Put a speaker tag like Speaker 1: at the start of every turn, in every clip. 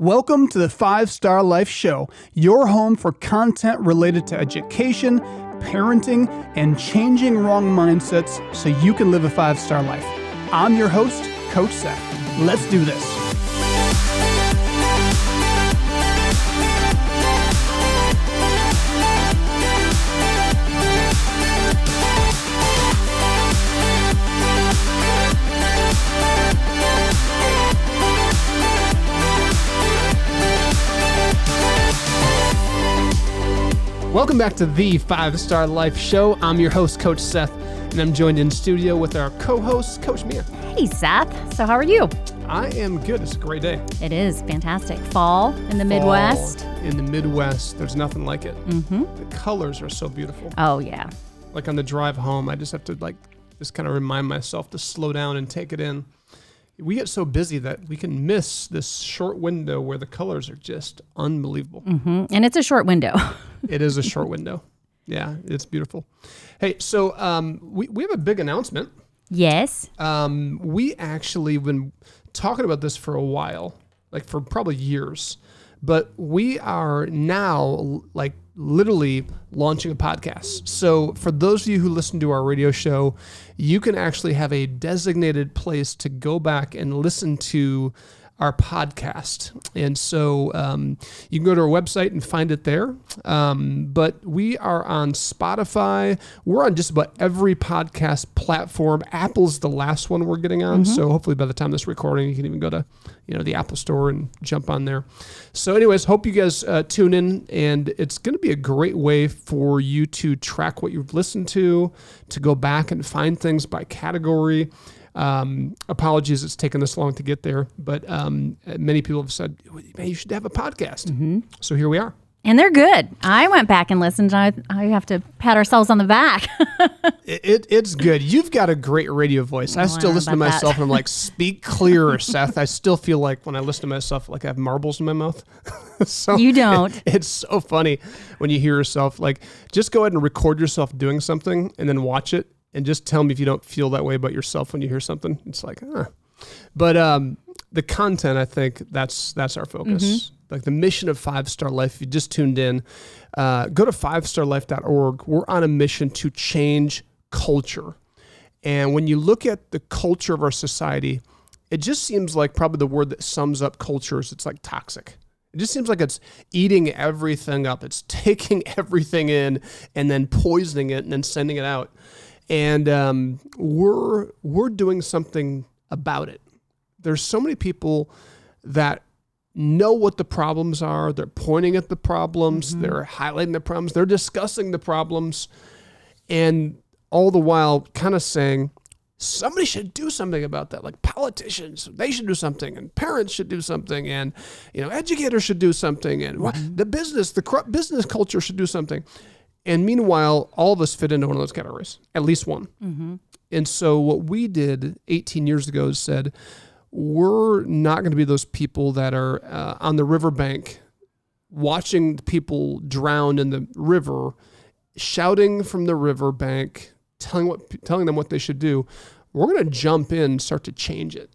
Speaker 1: Welcome to the Five Star Life Show, your home for content related to education, parenting, and changing wrong mindsets so you can live a five star life. I'm your host, Coach Seth. Let's do this. Welcome back to the Five Star Life Show. I'm your host, Coach Seth, and I'm joined in studio with our co-host, Coach Mia.
Speaker 2: Hey, Seth. So, how are you?
Speaker 1: I am good. It's a great day.
Speaker 2: It is fantastic. Fall in the Midwest.
Speaker 1: In the Midwest, there's nothing like it.
Speaker 2: Mm-hmm.
Speaker 1: The colors are so beautiful.
Speaker 2: Oh, yeah.
Speaker 1: Like on the drive home, I just have to like just kind of remind myself to slow down and take it in. We get so busy that we can miss this short window where the colors are just unbelievable.
Speaker 2: hmm And it's a short window.
Speaker 1: it is a short window. Yeah, it's beautiful. Hey, so um, we, we have a big announcement.
Speaker 2: yes.
Speaker 1: Um, we actually been talking about this for a while, like for probably years, but we are now like literally launching a podcast. So for those of you who listen to our radio show, you can actually have a designated place to go back and listen to our podcast. And so um, you can go to our website and find it there. Um, but we are on Spotify. We're on just about every podcast platform. Apple's the last one we're getting on. So hopefully by the time this recording, you can even go to you know the Apple Store and jump on there. So, anyways, hope you guys uh, tune in, and it's going to be a great way for you to track what you've listened to, to go back and find things by category. Um, apologies, it's taken this long to get there, but um, many people have said, "Man, you should have a podcast." So here we are.
Speaker 2: And they're good. I went back and listened. I, I have to pat ourselves on the back.
Speaker 1: It, it, it's good. You've got a great radio voice. I
Speaker 2: I
Speaker 1: still listen to
Speaker 2: about that.
Speaker 1: myself and I'm like, speak clearer, Seth. I still feel like when I listen to myself, like I have marbles in my mouth. so
Speaker 2: You don't.
Speaker 1: it- it's so funny when you hear yourself. Like, just go ahead and record yourself doing something and then watch it and just tell me if you don't feel that way about yourself when you hear something. It's like, huh. But um, the content, I think that's that's our focus.
Speaker 2: Mm-hmm.
Speaker 1: Like the mission of Five Star Life. If you just tuned in, uh, go to fivestarlife.org. We're on a mission to change culture. And when you look at the culture of our society, it just seems like probably the word that sums up culture is it's like toxic. It just seems like it's eating everything up. It's taking everything in and then poisoning it and then sending it out. And um, we're we're doing something about it. There's so many people that know what the problems are. They're pointing at the problems. They're highlighting the problems. They're discussing the problems, and all the while, kind of saying somebody should do something about that. Like politicians, they should do something, and parents should do something, and you know, educators should do something, and wha- the business, the business culture should do something. And meanwhile, all of us fit into one of those categories, at least one. And so, what we did 18 years ago is said, we're not going to be those people that are uh, on the riverbank watching people drown in the river, shouting from the riverbank, telling what telling them what they should do. We're going to jump in, and start to change it.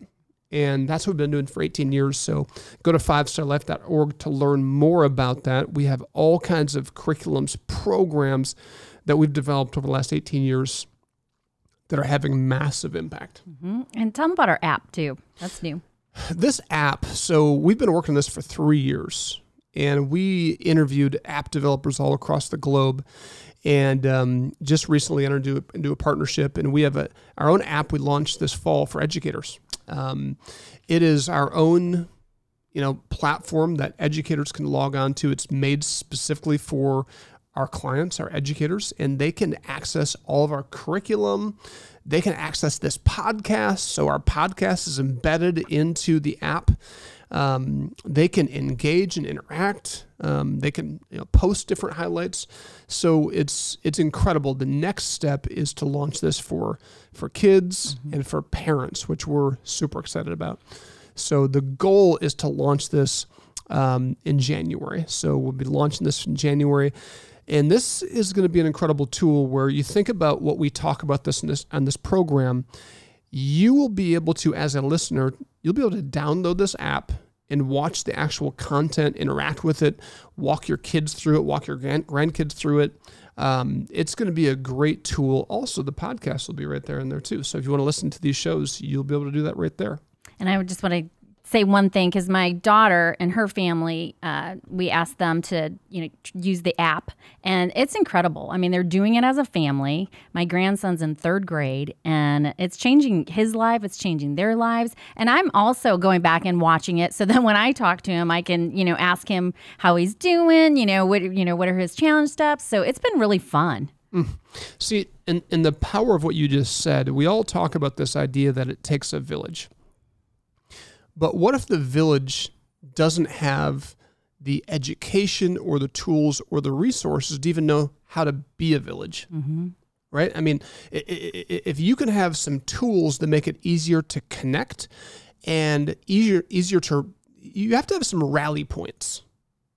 Speaker 1: And that's what we've been doing for 18 years. So go to fivestarlife.org to learn more about that. We have all kinds of curriculums, programs that we've developed over the last 18 years that are having massive impact.
Speaker 2: Mhm. And tell them about our app, too. That's new.
Speaker 1: This app, so we've been working on this for three years, and we interviewed app developers all across the globe, and um, just recently entered into a, into a partnership, and we have a, our own app we launched this fall for educators. Um, it is our own, you know, platform that educators can log on to. It's made specifically for our clients, our educators, and they can access all of our curriculum. They can access this podcast. So our podcast is embedded into the app. Um, they can engage and interact. Um, they can you know, post different highlights. So it's it's incredible. The next step is to launch this for for kids and for parents, which we're super excited about. So the goal is to launch this um, in January. So we'll be launching this in January. And this is going to be an incredible tool where you think about what we talk about this, in this on this program. You will be able to, as a listener, you'll be able to download this app and watch the actual content, interact with it, walk your kids through it, walk your grand- grandkids through it. Um, it's going to be a great tool. Also, the podcast will be right there in there too. So if you want to listen to these shows, you'll be able to do that right there.
Speaker 2: And I would just want to say one thing because my daughter and her family, uh, we asked them to you know use the app, and it's incredible. I mean, they're doing it as a family. My grandson's in third grade, and it's changing his life. It's changing their lives, and I'm also going back and watching it. So then when I talk to him, I can you know ask him how he's doing. You know what you know what are his challenge steps. So it's been really fun.
Speaker 1: See, in, in the power of what you just said, we all talk about this idea that it takes a village. But what if the village doesn't have the education or the tools or the resources to even know how to be a village? Mm-hmm. Right? I mean, if you can have some tools that make it easier to connect and easier easier to you have to have some rally points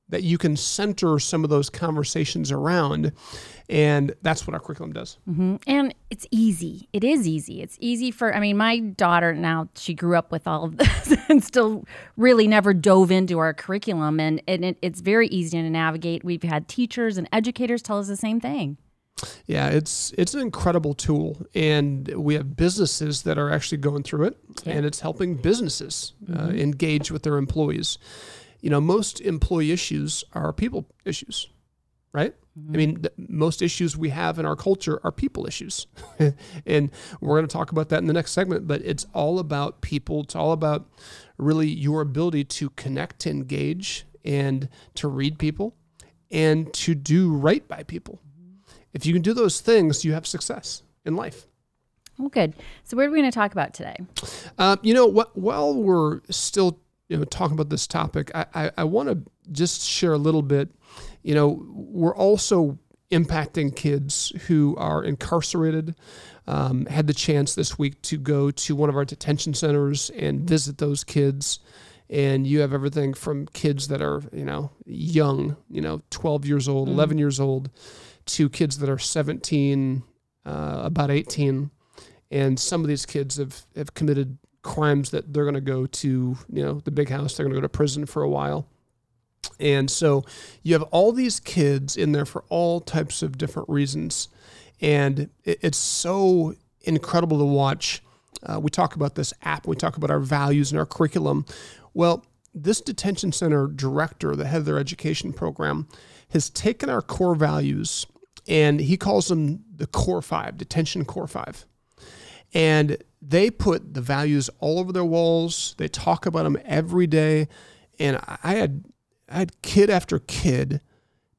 Speaker 1: that you can center some of those conversations around and that's what our curriculum does
Speaker 2: hmm And it's easy. It is easy. It's easy for, I mean, my daughter now, she grew up with all of this and still really never dove into our curriculum. And, and it, it's very easy to navigate. We've had teachers and educators tell us the same thing.
Speaker 1: Yeah, it's it's an incredible tool, and we have businesses that are actually going through it, and it's helping businesses uh, engage with their employees. You know, most employee issues are people issues, right? I mean, the, most issues we have in our culture are people issues, and we're going to talk about that in the next segment. But it's all about people. It's all about really your ability to connect, to engage, and to read people, and to do right by people. If you can do those things, you have success in life.
Speaker 2: Well, good. So, what are we going to talk about today?
Speaker 1: Uh, you know, wh- while we're still you know talking about this topic, I, I, I want to just share a little bit. You know, we're also impacting kids who are incarcerated. Um, had the chance this week to go to one of our detention centers and visit those kids. And you have everything from kids that are, you know, young, you know, 12 years old, 11 years old, to kids that are 17, uh, about 18 and some of these kids have, have committed crimes that they're going to go to you know the big house they're going to go to prison for a while and so you have all these kids in there for all types of different reasons. And it, it's so incredible to watch. Uh, we talk about this app. We talk about our values and our curriculum. Well this detention center director the head of their education program has taken our core values and he calls them the core five detention core five. And they put the values all over their walls. They talk about them every day. And I had I had kid after kid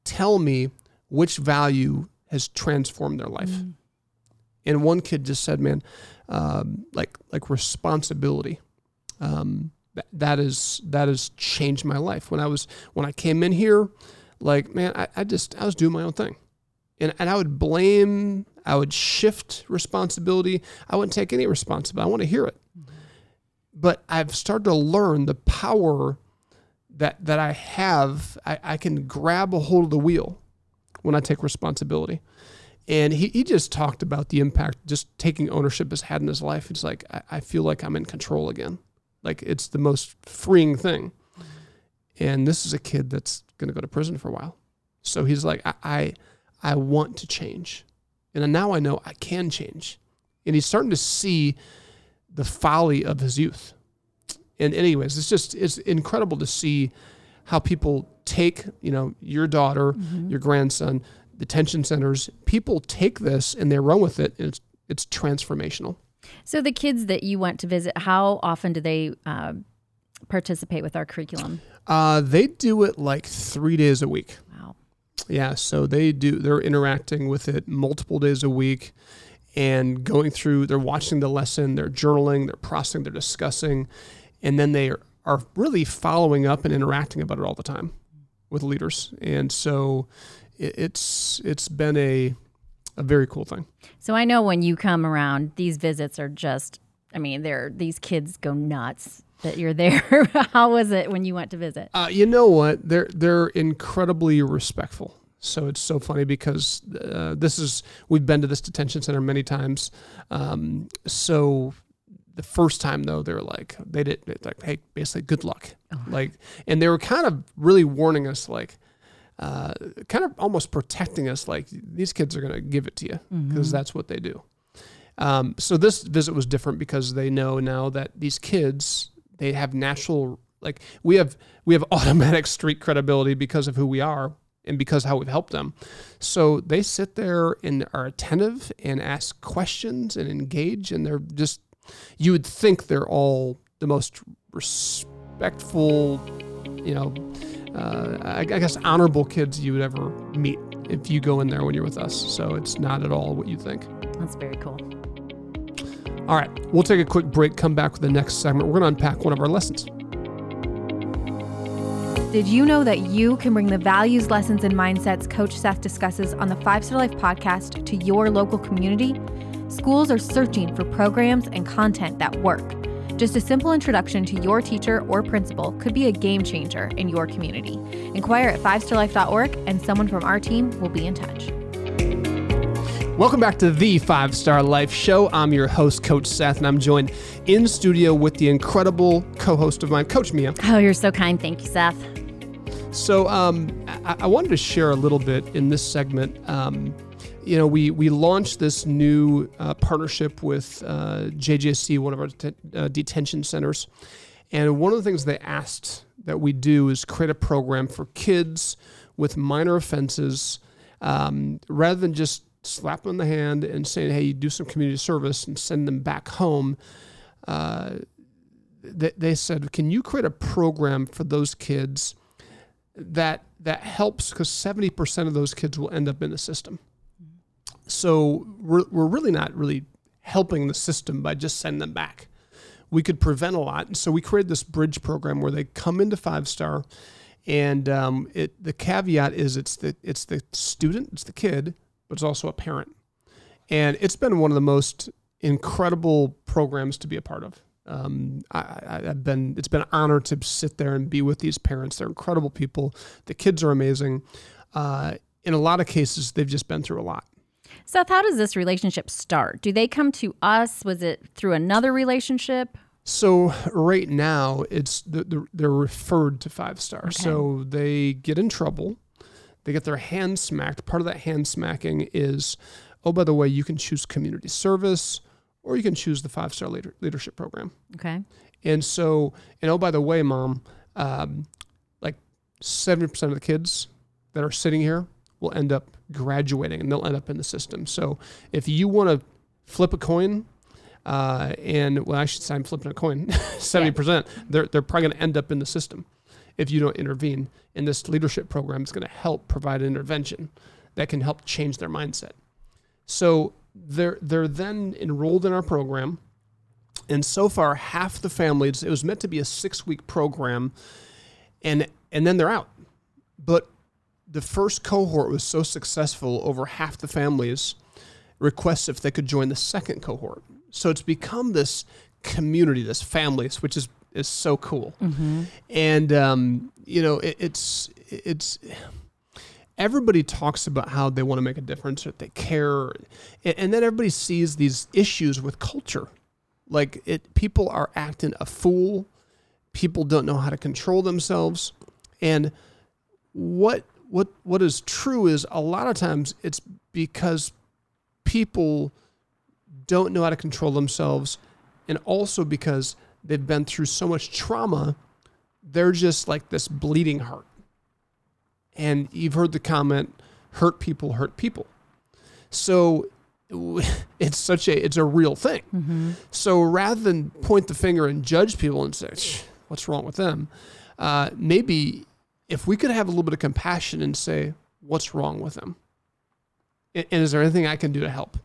Speaker 1: tell me which value has transformed their life. And one kid just said, "Man, um, like like responsibility. Um, that, that is that has changed my life. When I was when I came in here, like man, I, I just I was doing my own thing and, and I would blame, I would shift responsibility. I wouldn't take any responsibility. I want to hear it. But I've started to learn the power that that I have. I, I can grab a hold of the wheel when I take responsibility. And he, he just talked about the impact just taking ownership has had in his life. It's like I, I feel like I'm in control again. Like it's the most freeing thing. And this is a kid that's gonna go to prison for a while. So he's like, I, I I want to change. And now I know I can change. And he's starting to see the folly of his youth. And anyways, it's just it's incredible to see how people take, you know, your daughter, your grandson, detention centers, people take this and they run with it and it's it's transformational.
Speaker 2: So, the kids that you went to visit, how often do they uh, participate with our curriculum?
Speaker 1: Uh, they do it like three days a week.
Speaker 2: Wow.
Speaker 1: Yeah, so they do. They're interacting with it multiple days a week, and going through. They're watching the lesson. They're journaling. They're processing. They're discussing, and then they are, are really following up and interacting about it all the time with leaders. And so, it, it's it's been a a very cool thing.
Speaker 2: So I know when you come around, these visits are just, I mean, they're these kids go nuts that you're there. How was it when you went to visit?
Speaker 1: Uh, you know what? They're they're incredibly respectful. So it's so funny because uh, this is we've been to this detention center many times. Um, so the first time though, they were like, they did it's like, hey, basically, good luck. Like, and they were kind of really warning us, like, uh, kind of almost protecting us, like these kids are gonna give it to you because that's what they do. Um, so this visit was different because they know now that these kids they have natural like we have we have automatic street credibility because of who we are and because how we've helped them. So they sit there and are attentive and ask questions and engage and they're just you would think they're all the most respectful, you know, uh, I, I guess honorable kids you would ever meet if you go in there when you're with us. So it's not at all what you think.
Speaker 2: That's very cool.
Speaker 1: All right, we'll take a quick break, come back with the next segment. We're going to unpack one of our lessons.
Speaker 3: Did you know that you can bring the values, lessons, and mindsets Coach Seth discusses on the Five Star Life podcast to your local community? Schools are searching for programs and content that work. Just a simple introduction to your teacher or principal could be a game changer in your community. Inquire at fivestarlife.org and someone from our team will be in touch.
Speaker 1: Welcome back to the Five Star Life Show. I'm your host, Coach Seth, and I'm joined in studio with the incredible co host of mine, Coach Mia.
Speaker 2: Oh, you're so kind. Thank you, Seth.
Speaker 1: So um, I, I wanted to share a little bit in this segment. Um, you know, we we launched this new uh, partnership with uh, JJC, one of our uh, detention centers, and one of the things they asked that we do is create a program for kids with minor offenses, um, rather than just slap them in the hand and saying, "Hey, you do some community service and send them back home." Uh, they said, "Can you create a program for those kids?" that that helps because 70% of those kids will end up in the system. So we're, we're really not really helping the system by just sending them back. We could prevent a lot. So we created this bridge program where they come into five star and um, it the caveat is it's the it's the student, it's the kid, but it's also a parent. And it's been one of the most incredible programs to be a part of. Um, I, I've been it's been an honor to sit there and be with these parents. They're incredible people. The kids are amazing. Uh, in a lot of cases, they've just been through a lot.
Speaker 2: Seth, how does this relationship start? Do they come to us? Was it through another relationship?
Speaker 1: So right now, it's the, the, they're referred to five Star.
Speaker 2: Okay.
Speaker 1: So they get in trouble. They get their hand smacked. Part of that hand smacking is, oh, by the way, you can choose community service or you can choose the five star leader, leadership program.
Speaker 2: Okay.
Speaker 1: And so, and oh, by the way, mom, um, like 70% of the kids that are sitting here will end up graduating and they'll end up in the system. So if you want to flip a coin, uh, and well, I should say I'm flipping a coin, 70%, they're, they're probably going to end up in the system if you don't intervene. And this leadership program is going to help provide an intervention that can help change their mindset. So they're, they're then enrolled in our program and so far half the families it was meant to be a six week program and and then they're out but the first cohort was so successful over half the families requests if they could join the second cohort. So it's become this community this families which is is so cool. And um, you know it, it's it's everybody talks about how they want to make a difference that they care. And, and then everybody sees these issues with culture. Like it people are acting a fool. People don't know how to control themselves. And what what what is true is a lot of times it's because people don't know how to control themselves and also because they've been through so much trauma they're just like this bleeding heart. And you've heard the comment hurt people hurt people. So it's such a it's a real thing. So rather than point the finger and judge people and say what's wrong with them? Uh, maybe if we could have a little bit of compassion and say what's wrong with them and, is there anything i can do to help?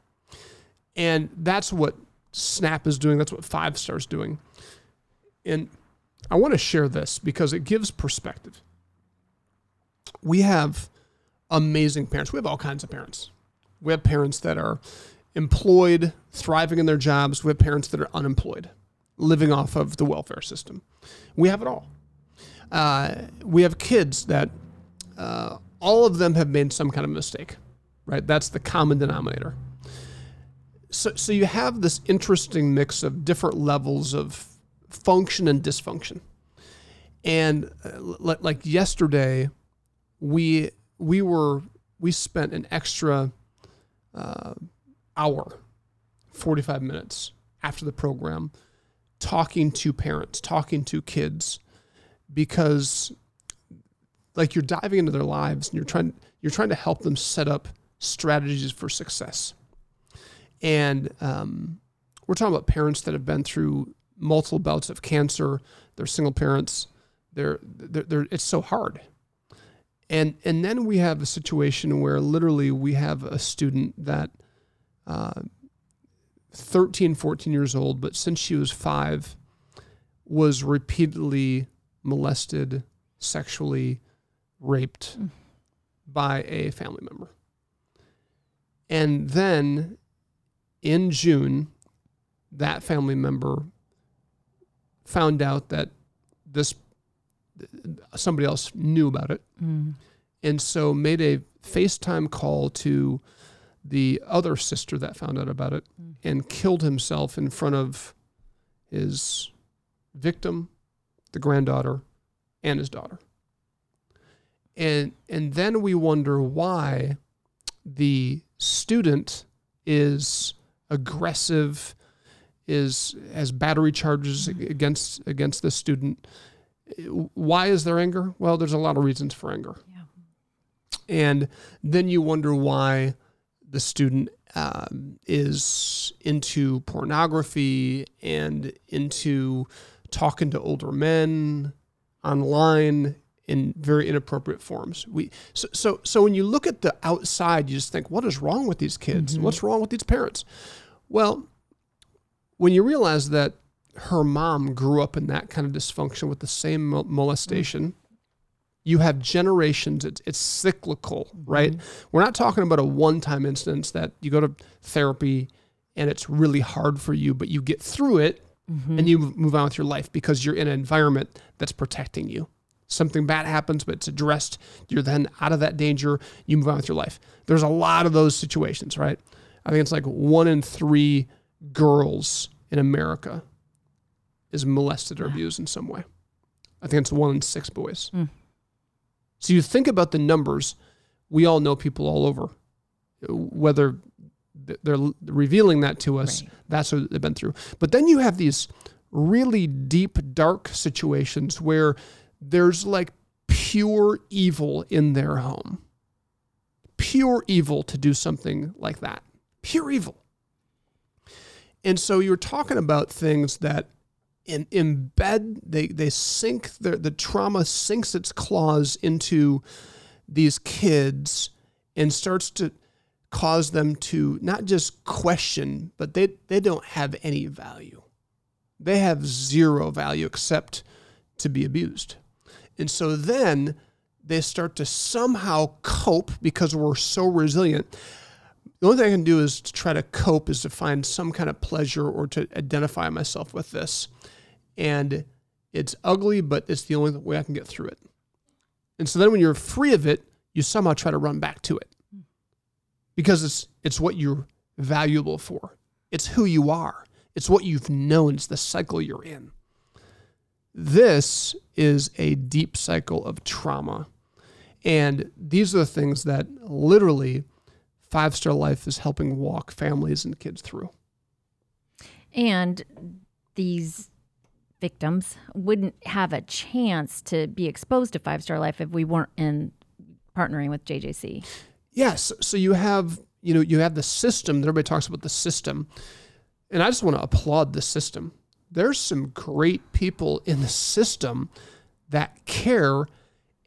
Speaker 1: And that's what snap is doing. That's what five stars doing. And i want to share this because it gives perspective. We have amazing parents. We have all kinds of parents. We have parents that are employed, thriving in their jobs. We have parents that are unemployed, living off of the welfare system. We have it all. Uh, we have kids that uh, all of them have made some kind of mistake, right? That's the common denominator. so, so you have this interesting mix of different levels of function and dysfunction. And uh, li- like yesterday, we we were we spent an extra uh, hour, forty five minutes after the program, talking to parents, talking to kids, because like you're diving into their lives and you're trying you're trying to help them set up strategies for success. And um, we're talking about parents that have been through multiple bouts of cancer. They're single parents. They're, they're, they're, it's so hard. And, and then we have a situation where literally we have a student that uh, 13, 14 years old, but since she was five, was repeatedly molested, sexually raped mm. by a family member. And then in June, that family member found out that this somebody else knew about it. Mm. And so made a FaceTime call to the other sister that found out about it mm. and killed himself in front of his victim, the granddaughter, and his daughter. And and then we wonder why the student is aggressive, is has battery charges against against the student. Why is there anger? Well, there's a lot of reasons for anger. Yeah. And then you wonder why the student um, is into pornography and into talking to older men online in very inappropriate forms. We so so so when you look at the outside, you just think, what is wrong with these kids? Mm-hmm. What's wrong with these parents? Well, when you realize that her mom grew up in that kind of dysfunction with the same molestation, mm-hmm. you have generations. It's, it's cyclical, mm-hmm. right? We're not talking about a one-time instance that you go to therapy and it's really hard for you, but you get through it mm-hmm. and you move on with your life because you're in an environment that's protecting you something bad happens, but it's addressed. You're then out of that danger. You move on with your life. There's a lot of those situations, right? I think it's like one in three girls in America is molested or abused in some way. I think it's one in six boys. Mm. So you think about the numbers. We all know people all over, whether they're revealing that to us. Right. That's what they've been through. But then you have these really deep, dark situations where there's like pure evil in their home. Pure evil to do something like that. Pure evil. And so you're talking about things that in, embed, they, they sink, the, the trauma sinks its claws into these kids and starts to cause them to not just question, but they, they don't have any value. They have zero value except to be abused. And so then they start to somehow cope because we're so resilient. The only thing I can do is to try to cope is to find some kind of pleasure or to identify myself with this. And it's ugly, but it's the only way I can get through it. And so then when you're free of it, you somehow try to run back to it. Because it's it's what you're valuable for. It's who you are. It's what you've known. It's the cycle you're in. This is a deep cycle of trauma. And these are the things that literally Five Star Life is helping walk families and kids through.
Speaker 2: And these victims wouldn't have a chance to be exposed to Five Star Life if we weren't in partnering with JJC.
Speaker 1: Yes. So you have, you know, you have the system. Everybody talks about the system. And I just want to applaud the system there's some great people in the system that care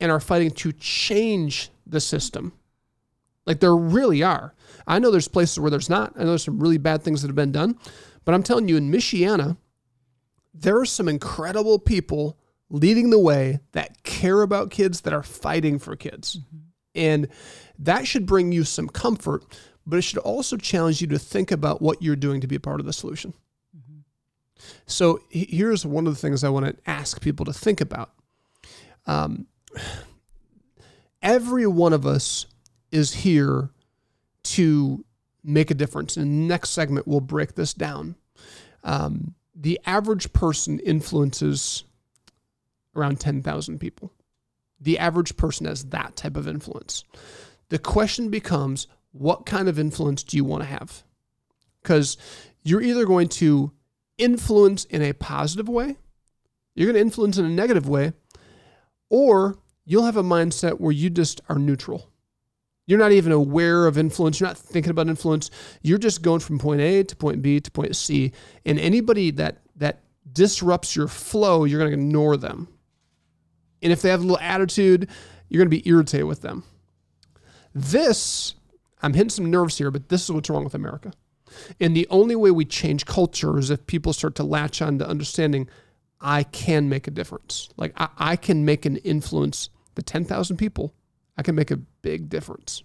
Speaker 1: and are fighting to change the system. Like there really are. I know there's places where there's not. I know there's some really bad things that have been done. But I'm telling you, in Michiana, there are some incredible people leading the way that care about kids that are fighting for kids. Mm-hmm. And that should bring you some comfort, but it should also challenge you to think about what you're doing to be a part of the solution. So here's one of the things I want to ask people to think about. Um, every one of us is here to make a difference? In the next segment, we'll break this down. Um, the average person influences around 10,000 people. The average person has that type of influence. The question becomes what kind of influence do you want to have? Because you're either going to influence in a positive way, you're going to influence in a negative way, or you'll have a mindset where you just are neutral. You're not even aware of influence. You're not thinking about influence. You're just going from point A to point B to point C. And anybody that that disrupts your flow, you're going to ignore them. And if they have a little attitude, you're going to be irritated with them. This, I'm hitting some nerves here, but this is what's wrong with America. And the only way we change culture is if people start to latch on to understanding I can make a difference. Like I, I can make an influence. The 10,000 people, I can make a big difference.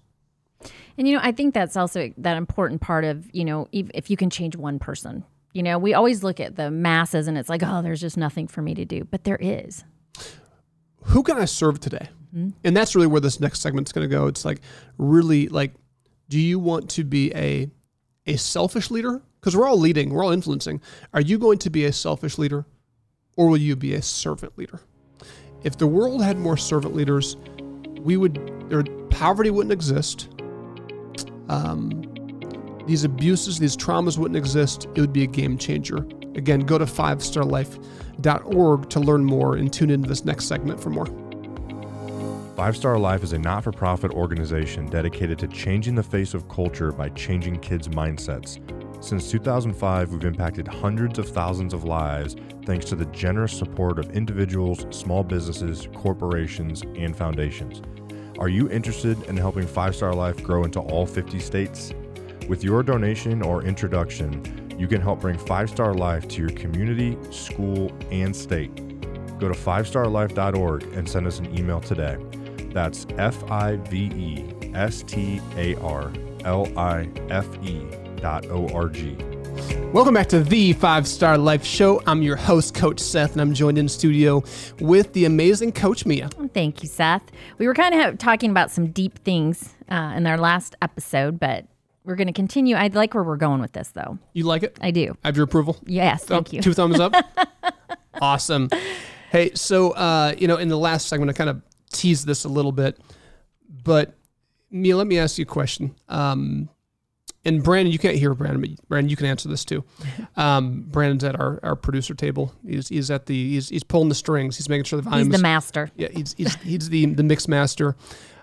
Speaker 2: And you know, I think that's also that important part of, you know, if, if you can change one person. You know, we always look at the masses and it's like, oh, there's just nothing for me to do. But there is.
Speaker 1: Who can I serve today? Mm-hmm. And that's really where this next segment's going to go. It's like really like do you want to be a a selfish leader? Because we're all leading, we're all influencing. Are you going to be a selfish leader or will you be a servant leader? If the world had more servant leaders, we would there poverty wouldn't exist. Um, these abuses, these traumas wouldn't exist. It would be a game changer. Again, go to fivestarlife.org to learn more and tune into this next segment for more.
Speaker 4: Five Star Life is a not for profit organization dedicated to changing the face of culture by changing kids' mindsets. Since 2005, we've impacted hundreds of thousands of lives thanks to the generous support of individuals, small businesses, corporations, and foundations. Are you interested in helping Five Star Life grow into all 50 states? With your donation or introduction, you can help bring Five Star Life to your community, school, and state. Go to fivestarlife.org and send us an email today. That's F I V E S T A R L I F E dot O R G.
Speaker 1: Welcome back to the Five Star Life Show. I'm your host, Coach Seth, and I'm joined in studio with the amazing Coach Mia.
Speaker 2: Thank you, Seth. We were kind of talking about some deep things uh, in our last episode, but we're going to continue. I like where we're going with this, though.
Speaker 1: You like it?
Speaker 2: I do.
Speaker 1: I have your approval?
Speaker 2: Yes, thank you.
Speaker 1: Two thumbs up. awesome. Hey, so uh, you know, in the last segment, I kind of teased this a little bit, but Mia, let me ask you a question. Um, and Brandon, you can't hear Brandon, but Brandon, you can answer this too. Um, Brandon's at our, our producer table. He's, he's at the he's, he's pulling the strings. He's making sure the volume.
Speaker 2: He's the master.
Speaker 1: Yeah, he's he's, he's the the mix master.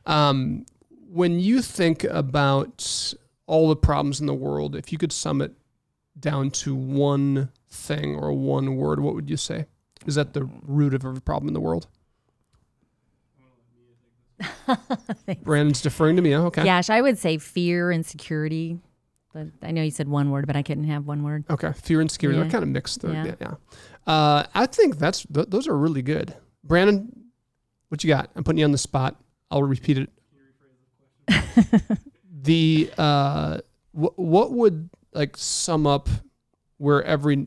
Speaker 1: Um, when you think about all the problems in the world, if you could sum it down to one thing or one word, what would you say? Is that the root of every problem in the world? Brandon's deferring to me. Okay.
Speaker 2: Gosh, I would say fear and security. But I know you said one word, but I couldn't have one word.
Speaker 1: Okay, fear and security. Yeah. That kind of mixed. The, yeah. yeah. yeah. Uh, I think that's th- those are really good. Brandon, what you got? I'm putting you on the spot. I'll repeat it. the uh, wh- what would like sum up where every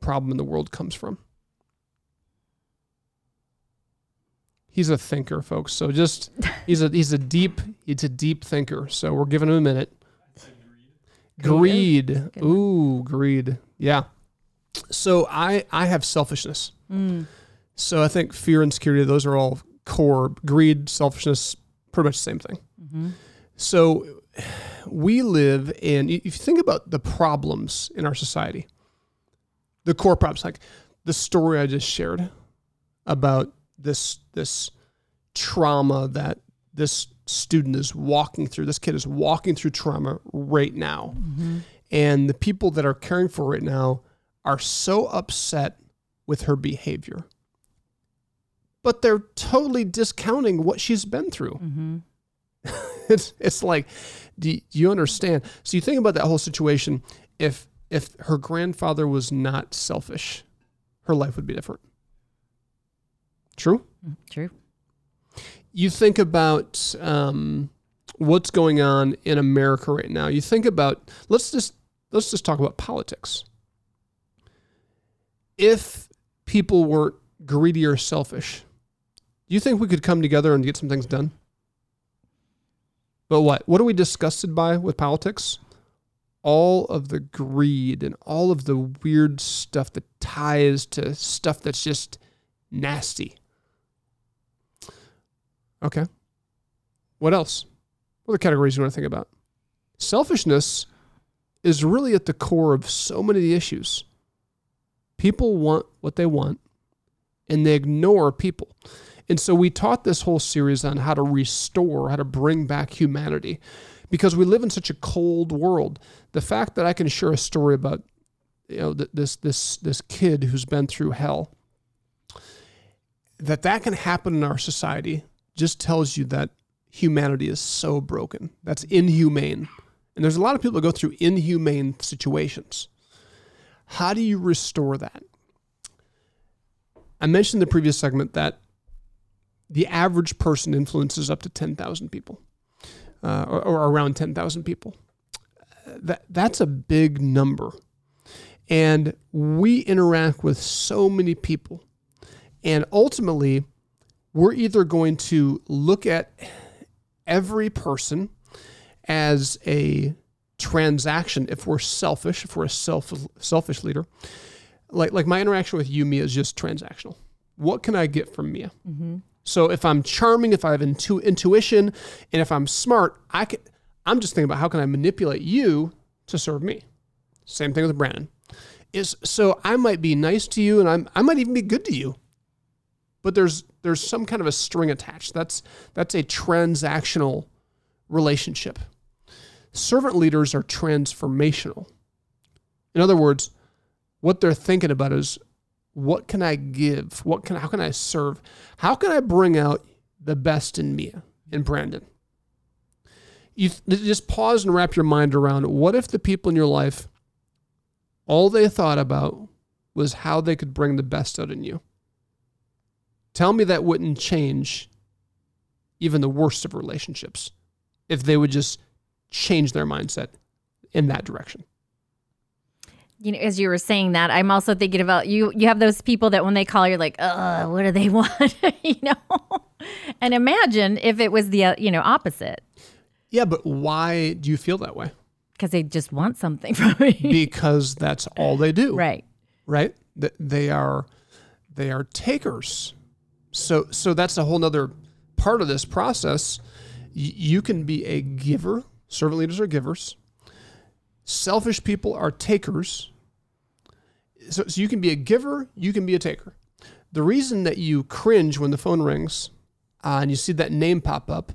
Speaker 1: problem in the world comes from? He's a thinker, folks. So just he's a he's a deep he's a deep thinker. So we're giving him a minute. Greed. Ooh, greed. Yeah. So I I have selfishness. Mm. So I think fear and security those are all core. Greed, selfishness, pretty much the same thing. Mm-hmm. So we live in. If you think about the problems in our society, the core problems like the story I just shared about this this trauma that this student is walking through. This kid is walking through trauma right now. Mm-hmm. And the people that are caring for right now are so upset with her behavior. But they're totally discounting what she's been through. Mm-hmm. it's it's like, do you, do you understand? So you think about that whole situation. If if her grandfather was not selfish, her life would be different. True?
Speaker 2: Mm, true.
Speaker 1: You think about um, what's going on in America right now. You think about let's just let's just talk about politics. If people weren't greedy or selfish, do you think we could come together and get some things done? But what? What are we disgusted by with politics? all of the greed and all of the weird stuff that ties to stuff that's just nasty. Okay. What else? What other categories you want to think about? Selfishness is really at the core of so many of the issues. People want what they want and they ignore people. And so we taught this whole series on how to restore, how to bring back humanity because we live in such a cold world. The fact that I can share a story about you know this this this kid who's been through hell that that can happen in our society just tells you that humanity is so broken. That's inhumane. And there's a lot of people that go through inhumane situations. How do you restore that? I mentioned in the previous segment that the average person influences up to 10,000 people uh, or, or, around 10,000 people. That, that's a big number. And we interact with so many people. And ultimately, we're either going to look at every person as a transaction if we're selfish, if we're a self, selfish leader. Like, like my interaction with you, Mia, is just transactional. What can I get from Mia? Mm-hmm. So if I'm charming, if I have intu- intuition, and if I'm smart, I can. I'm just thinking about how can I manipulate you to serve me. Same thing with Brandon. Is so I might be nice to you, and I'm I might even be good to you, but there's there's some kind of a string attached. That's that's a transactional relationship. Servant leaders are transformational. In other words, what they're thinking about is what can I give? What can how can I serve? How can I bring out the best in Mia and Brandon? You just pause and wrap your mind around what if the people in your life all they thought about was how they could bring the best out in you? Tell me that wouldn't change even the worst of relationships if they would just change their mindset in that direction
Speaker 2: you know, as you were saying that, I'm also thinking about you. You have those people that when they call, you're like, "Uh, what do they want?" you know. And imagine if it was the uh, you know opposite.
Speaker 1: Yeah, but why do you feel that way?
Speaker 2: Because they just want something from me.
Speaker 1: because that's all they do.
Speaker 2: Right.
Speaker 1: Right. They are they are takers. So so that's a whole nother part of this process. You can be a giver. Servant leaders are givers. Selfish people are takers so, so you can be a giver, you can be a taker. The reason that you cringe when the phone rings uh, and you see that name pop up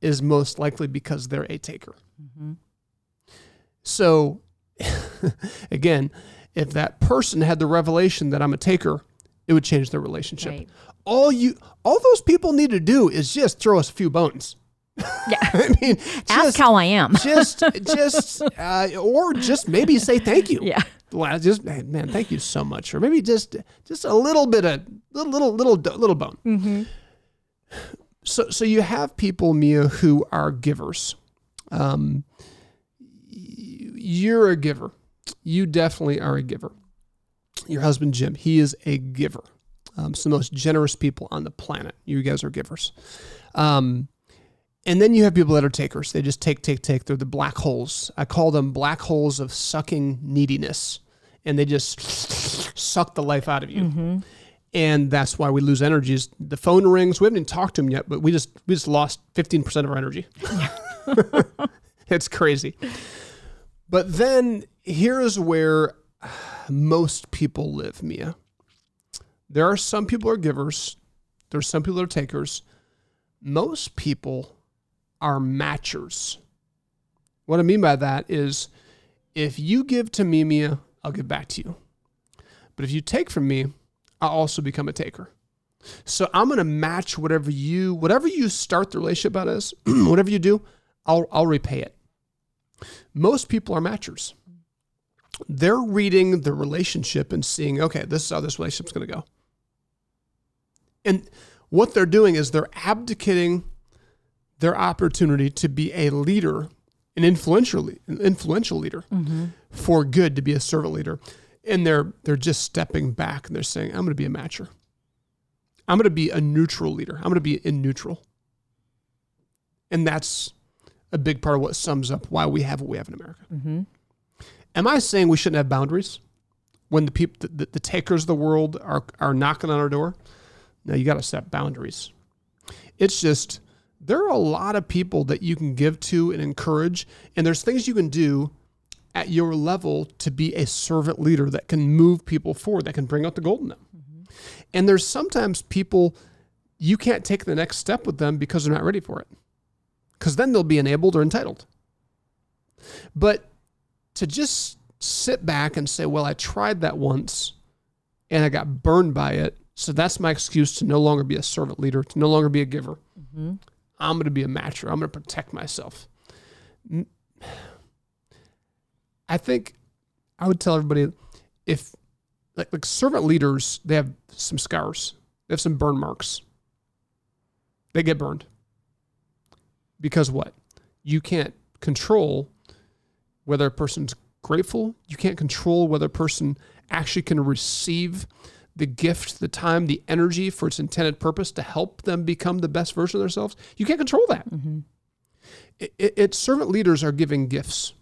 Speaker 1: is most likely because they're a taker. Mm-hmm. So, again, if that person had the revelation that I'm a taker, it would change their relationship. Right. All you, all those people need to do is just throw us a few bones.
Speaker 2: Yeah. I mean, just, ask how I am.
Speaker 1: just, just, uh, or just maybe say thank you.
Speaker 2: Yeah
Speaker 1: just man, thank you so much, or maybe just just a little bit of little little little little bone. Mm-hmm. So so you have people, Mia, who are givers. Um, you're a giver. You definitely are a giver. Your husband Jim, he is a giver. Um, some of the most generous people on the planet. You guys are givers. Um, and then you have people that are takers. They just take, take, take. They're the black holes. I call them black holes of sucking neediness and they just suck the life out of you. Mm-hmm. And that's why we lose energy. Is the phone rings. We haven't even talked to him yet, but we just we just lost fifteen percent of our energy. it's crazy. But then here is where most people live, Mia. There are some people are givers. There are some people are takers. Most people are matchers. What I mean by that is if you give to me, Mia, I'll give back to you. But if you take from me, I'll also become a taker. So I'm going to match whatever you whatever you start the relationship out as, whatever you do, I'll I'll repay it. Most people are matchers. They're reading the relationship and seeing, okay, this is how this relationship's going to go. And what they're doing is they're abdicating their opportunity to be a leader an influential an influential leader mm-hmm. for good to be a servant leader and they're they're just stepping back and they're saying i'm going to be a matcher i'm going to be a neutral leader i'm going to be in neutral and that's a big part of what sums up why we have what we have in america
Speaker 2: mm-hmm.
Speaker 1: Am I saying we shouldn't have boundaries when the people, the, the takers of the world are, are knocking on our door? No, you got to set boundaries. It's just, there are a lot of people that you can give to and encourage, and there's things you can do at your level to be a servant leader that can move people forward, that can bring out the gold in them. Mm-hmm. And there's sometimes people you can't take the next step with them because they're not ready for it. Because then they'll be enabled or entitled. But to just sit back and say, well, I tried that once and I got burned by it. So that's my excuse to no longer be a servant leader, to no longer be a giver. Mm-hmm. I'm going to be a matcher. I'm going to protect myself. I think I would tell everybody if like like servant leaders, they have some scars. They have some burn marks. They get burned. Because what? You can't control whether a person's grateful. You can't control whether a person actually can receive the gift, the time, the energy for its intended purpose to help them become the best version of themselves. You can't control that. Mm-hmm. It, it, it- servant leaders are giving gifts,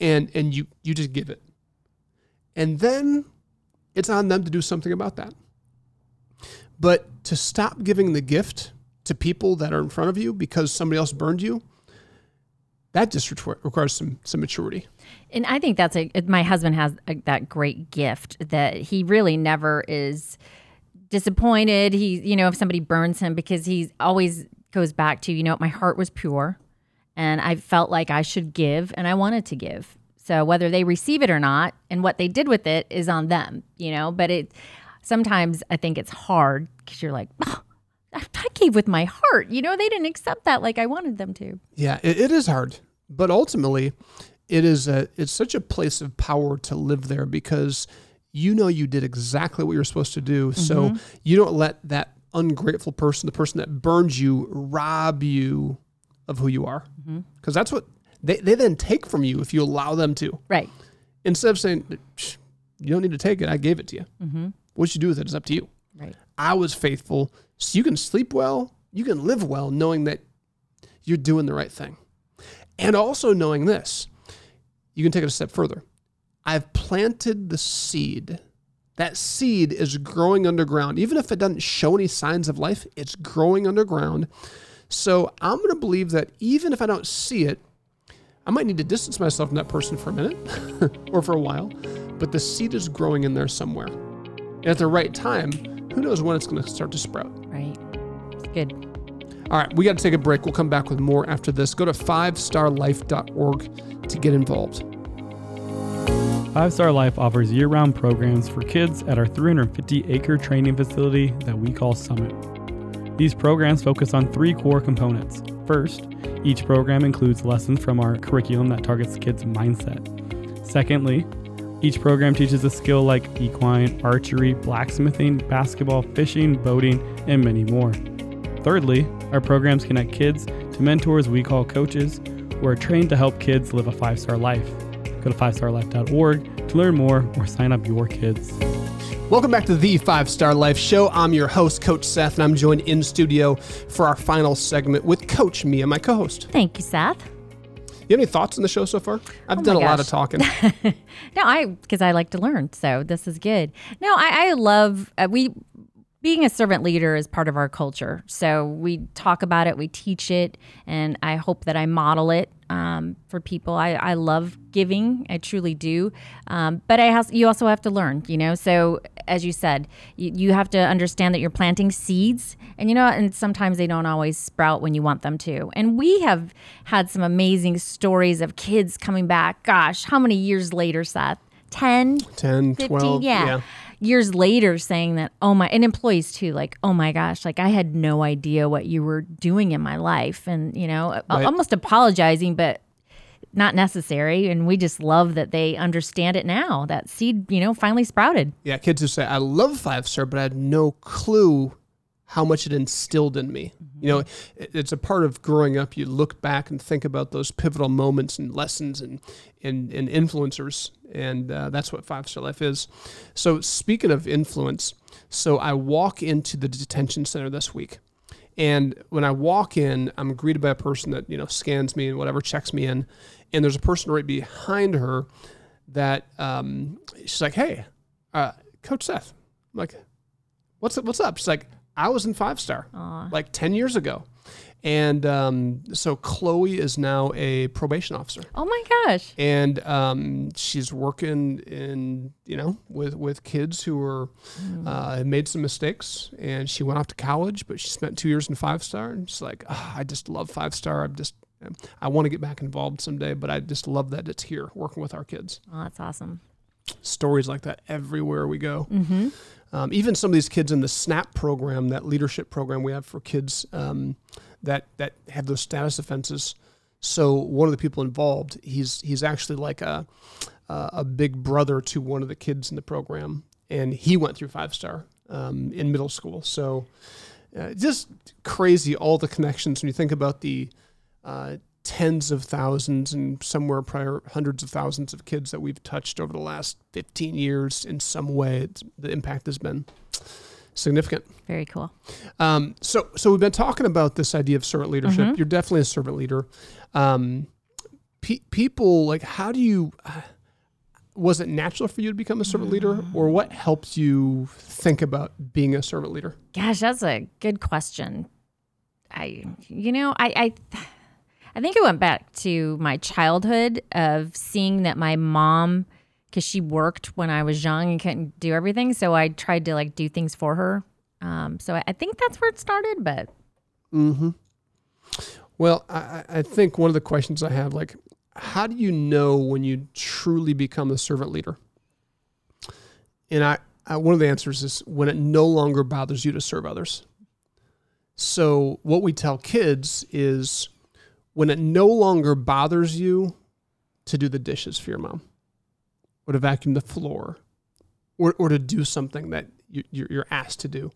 Speaker 1: and and you you just give it, and then it's on them to do something about that. But to stop giving the gift to people that are in front of you because somebody else burned you, that just requir- requires some some maturity.
Speaker 2: And I think that's a my husband has a, that great gift that he really never is disappointed. He, you know, if somebody burns him because he always goes back to, you know, my heart was pure and I felt like I should give and I wanted to give. So whether they receive it or not and what they did with it is on them, you know, but it sometimes I think it's hard because you're like, oh, I gave with my heart. You know, they didn't accept that like I wanted them to.
Speaker 1: Yeah, it, it is hard, but ultimately, it is a it's such a place of power to live there because you know you did exactly what you're supposed to do. So mm-hmm. you don't let that ungrateful person, the person that burns you, rob you of who you are, mm-hmm. because that's what they they then take from you if you allow them to.
Speaker 2: Right.
Speaker 1: Instead of saying, "You don't need to take it, I gave it to you." Mm-hmm. What you do with it is up to you.
Speaker 2: Right.
Speaker 1: I was faithful. So you can sleep well, you can live well, knowing that you're doing the right thing. And also knowing this, you can take it a step further. I've planted the seed. That seed is growing underground. Even if it doesn't show any signs of life, it's growing underground. So I'm going to believe that even if I don't see it, I might need to distance myself from that person for a minute or for a while, but the seed is growing in there somewhere. And at the right time, who knows when it's going to start to sprout.
Speaker 2: Right. It's good.
Speaker 1: All right, we got to take a break. We'll come back with more after this. Go to 5starlife.org to get involved.
Speaker 5: Five Star Life offers year round programs for kids at our 350 acre training facility that we call Summit. These programs focus on three core components. First, each program includes lessons from our curriculum that targets kids' mindset. Secondly, each program teaches a skill like equine, archery, blacksmithing, basketball, fishing, boating, and many more. Thirdly, our programs connect kids to mentors we call coaches who are trained to help kids live a five star life. Go to 5starlife.org to learn more or sign up your kids.
Speaker 1: Welcome back to the Five Star Life Show. I'm your host, Coach Seth, and I'm joined in studio for our final segment with Coach Mia, my co host.
Speaker 2: Thank you, Seth.
Speaker 1: You have any thoughts on the show so far? I've
Speaker 2: Oh
Speaker 1: done a
Speaker 2: my
Speaker 1: lot of talking.
Speaker 2: No, I because I like to learn, so this is good. No, I, I love uh, we being a servant leader is part of our culture. So we talk about it, we teach it, and I hope that I model it um, for people. I, I love giving, I truly do, um, but I has, you also have to learn. You know, so as you said, you, you have to understand that you're planting seeds, and you know, and sometimes they don't always sprout when you want them to. And we have had some amazing stories of kids coming back. Gosh, how many years later, Seth? 10,
Speaker 1: 10,
Speaker 2: 15
Speaker 1: 12.
Speaker 2: yeah. Years later saying that oh my and employees too like oh my gosh like i had no idea what you were doing in my life. And you know
Speaker 1: Right.
Speaker 2: almost apologizing but not necessary. And we just love that they understand it now that seed you know finally sprouted.
Speaker 1: Yeah, kids who say, I love Five Star, but I had no clue how much it instilled in me. You know, it- it's a part of growing up. You look back and think about those pivotal moments and lessons and, and, and influencers. And uh, that's what Five Star Life is. So, speaking of influence, so I walk into the detention center this week. And when I walk in, I'm greeted by a person that, you know, scans me and whatever, checks me in. And there's a person right behind her that um, she's like, "Hey, uh, Coach Seth," I'm like, "What's up? What's up?" She's like, "I was in five star
Speaker 2: Aw.
Speaker 1: like ten years ago." And um, so Chloe is now a probation officer
Speaker 2: Oh my gosh.
Speaker 1: and um, she's working in you know with with kids who were uh, had made some mistakes and she went off to college but she spent two years in five star and she's like "Ah, i just love five star i'm just i want to get back involved someday but i just love that it's here working with our kids
Speaker 2: Oh, that's awesome.
Speaker 1: stories like that everywhere we go
Speaker 2: Mm-hmm.
Speaker 1: Um, even some of these kids in the SNAP program, that leadership program we have for kids um, that that have those status offenses. So one of the people involved, he's he's actually like a a big brother to one of the kids in the program, and he went through five star um, in middle school. So uh, just crazy all the connections when you think about the uh, tens of thousands and somewhere prior hundreds of thousands of kids that we've touched over the last 15 years in some way. It's, the impact has been significant.
Speaker 2: Very cool.
Speaker 1: um, so so we've been talking about this idea of servant leadership. You're definitely a servant leader. Um, pe- people like how do you uh, was it natural for you to become a servant leader or what helped you think about being a servant leader?
Speaker 2: Gosh, that's a good question. I, you know, I, I, I think it went back to my childhood of seeing that my mom, because she worked when I was young and couldn't do everything, so I tried to like do things for her. Um, so I, I think that's where it started. But
Speaker 1: Mm-hmm. Well, I, I- I think one of the questions I have, like, how do you know when you truly become a servant leader? And I, I one of the answers is when it no longer bothers you to serve others. So what we tell kids is when it no longer bothers you to do the dishes for your mom, or to vacuum the floor, or, or to do something that you, you're asked to do.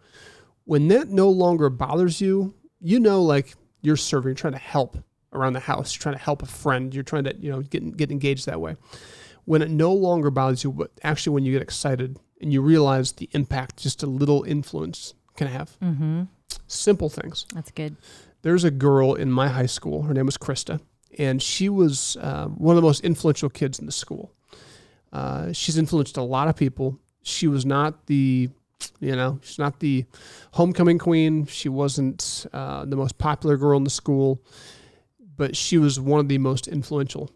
Speaker 1: When that no longer bothers you, you know, like you're serving, you're trying to help around the house, you're trying to help a friend, you're trying to, you know, get, get engaged that way. When it no longer bothers you, but actually when you get excited and you realize the impact just a little influence can have.
Speaker 2: mm-hmm,
Speaker 1: Simple things.
Speaker 2: that's good.
Speaker 1: There's a girl in my high school, her name was Krista, and she was uh, one of the most influential kids in the school. Uh, she's influenced a lot of people. She was not the, you know, she's not the homecoming queen. She wasn't uh, the most popular girl in the school, but she was one of the most influential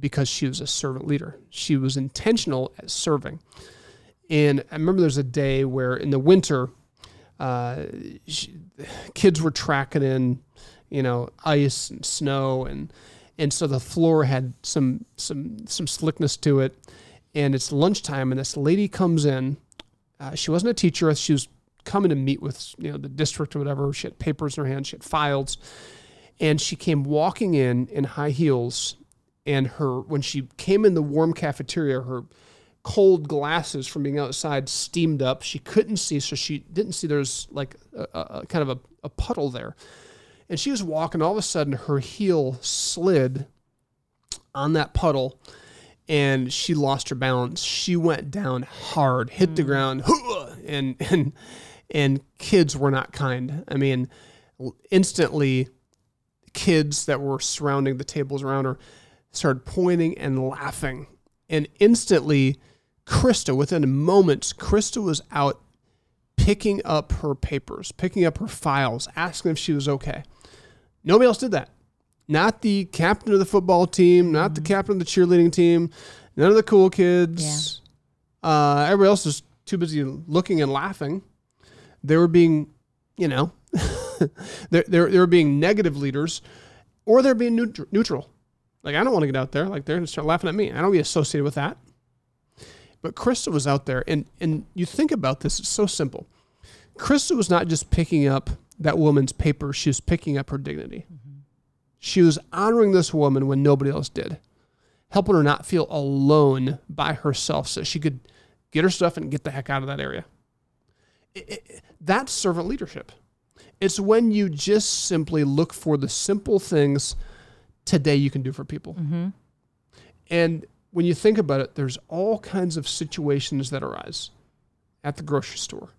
Speaker 1: because she was a servant leader. She was intentional at serving. And I remember there's a day where in the winter, uh, she, kids were tracking in, you know, ice and snow, and and so the floor had some some some slickness to it. And it's lunchtime, and this lady comes in. Uh, she wasn't a teacher; she was coming to meet with you know the district or whatever. She had papers in her hand, she had files, and she came walking in in high heels. And her when she came in the warm cafeteria, her cold glasses from being outside steamed up. She couldn't see, so she didn't see there's like a, a, kind of a, a puddle there. And she was walking, all of a sudden her heel slid on that puddle and she lost her balance. She went down hard, hit the hmm. ground, and and and kids were not kind. I mean, instantly kids that were surrounding the tables around her started pointing and laughing. And instantly, Krista, within moments, Krista was out picking up her papers, picking up her files, asking if she was okay. Nobody else did that. Not the captain of the football team, not the captain of the cheerleading team, none of the cool kids. Uh, everybody else was too busy looking and laughing. They were being, you know, they're, they're, they were being negative leaders or they're being neut- neutral. Like, I don't want to get out there. Like, they're going to start laughing at me. I don't want to be associated with that. But Krista was out there, and, and you think about this, it's so simple. Krista was not just picking up that woman's paper, she was picking up her dignity. She was honoring this woman when nobody else did, helping her not feel alone by herself so she could get her stuff and get the heck out of that area. It- it- that's servant leadership. It's when you just simply look for the simple things today you can do for people.
Speaker 2: Mm-hmm.
Speaker 1: And when you think about it, there's all kinds of situations that arise at the grocery store,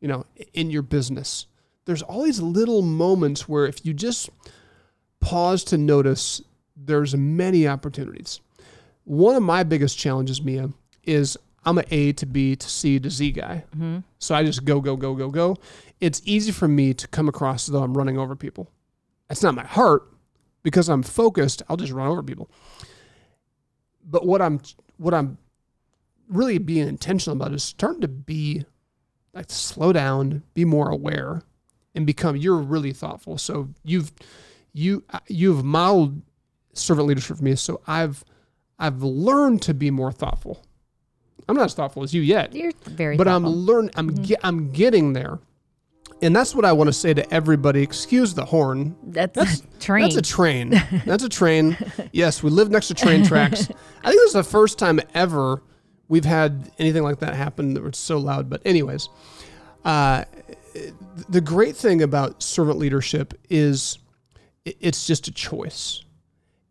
Speaker 1: you know, in your business. There's all these little moments where if you just pause to notice, there's many opportunities. one of my biggest challenges, Mia, is I'm an A to B to C to Z guy. Mm-hmm. So I just go, go, go, go, go. It's easy for me to come across as though I'm running over people. That's not my heart because I'm focused. I'll just run over people. But what I'm what I'm really being intentional about is starting to be like slow down, be more aware, and become. You're really thoughtful. So you've you you've modeled servant leadership for me. So I've I've learned to be more thoughtful. I'm not as thoughtful as you yet,
Speaker 2: You're very
Speaker 1: but I'm
Speaker 2: thoughtful.
Speaker 1: learn I'm mm-hmm. ge- I'm getting there, and that's what I want to say to everybody. Excuse the horn.
Speaker 2: that's,
Speaker 1: That's
Speaker 2: a train.
Speaker 1: That's a train. That's a train. Yes, we live next to train tracks. I think this is the first time ever we've had anything like that happen that was so loud. But anyways, uh, the great thing about servant leadership is it's just a choice,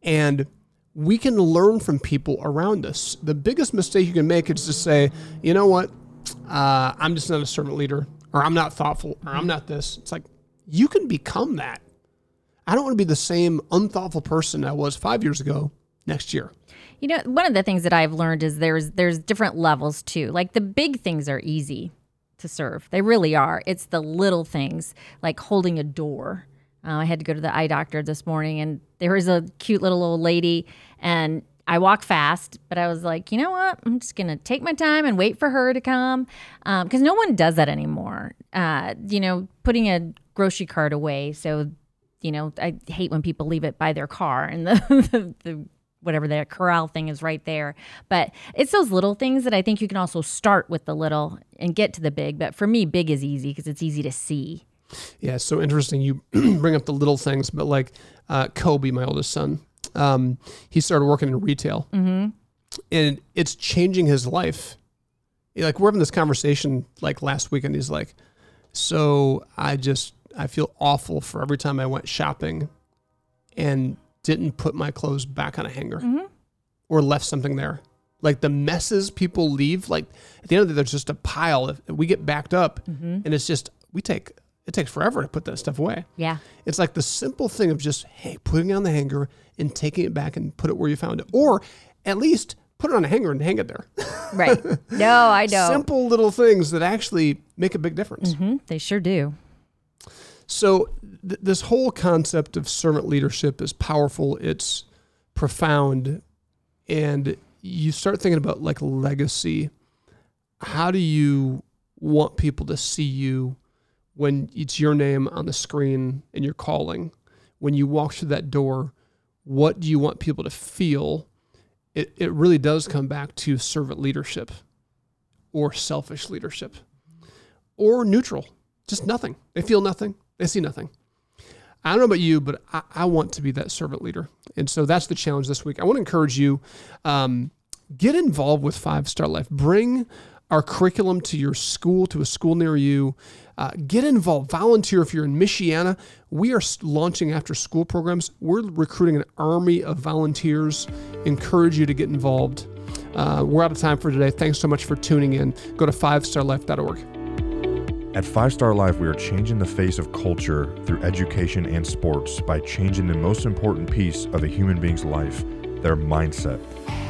Speaker 1: and we can learn from people around us. The biggest mistake you can make is to say, you know what, uh, I'm just not a servant leader, or I'm not thoughtful, or I'm not this. It's like you can become that. I don't want to be the same unthoughtful person I was five years ago next year.
Speaker 2: You know, one of the things that I've learned is there's there's different levels too. Like the big things are easy to serve. They really are. It's the little things like holding a door. Uh, I had to go to the eye doctor this morning, and there was a cute little old lady, and I walk fast, but I was like, you know what? I'm just gonna take my time and wait for her to come, because no one does that anymore. Uh, you know, putting a grocery cart away. So, you know, I hate when people leave it by their car, and the, the, the whatever the corral thing is right there. But it's those little things that I think you can also start with the little and get to the big. But for me, big is easy because it's easy to see.
Speaker 1: Yeah, so interesting. You bring up the little things, but like uh, Kobe, my oldest son, um, he started working in retail, mm-hmm. and it's changing his life. Like we're having this conversation like last weekend. He's like, "So I just I feel awful for every time I went shopping, and didn't put my clothes back on a hanger, or left something there." Like the messes people leave, like at the end of the day, there's just a pile. If we get backed up, and it's just we take it takes forever to put that stuff away.
Speaker 2: Yeah.
Speaker 1: It's like the simple thing of just, hey, putting it on the hanger and taking it back and put it where you found it. Or at least put it on a hanger and hang it there.
Speaker 2: Right. no, I know.
Speaker 1: Simple little things that actually make a big difference.
Speaker 2: hmm They sure do.
Speaker 1: So, th- this whole concept of servant leadership is powerful, it's profound, and you start thinking about like legacy. How do you want people to see you when it's your name on the screen and you're calling? When you walk through that door, what do you want people to feel? It, it really does come back to servant leadership or selfish leadership or neutral, just nothing. They feel nothing, they see nothing. I don't know about you, but I, I want to be that servant leader. And so that's the challenge this week. I want to encourage you um, get involved with Five Star Life. Bring our curriculum to your school, to a school near you. Uh, get involved. Volunteer if you're in Michiana. We are launching after school programs. We're recruiting an army of volunteers. Encourage you to get involved. Uh, we're out of time for today. Thanks so much for tuning in. Go to fivestarlife.org.
Speaker 4: At Five Star Life, we are changing the face of culture through education and sports by changing the most important piece of a human being's life, their mindset.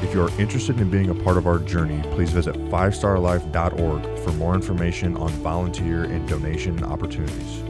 Speaker 4: If you are interested in being a part of our journey, please visit fivestarlife.org for more information on volunteer and donation opportunities.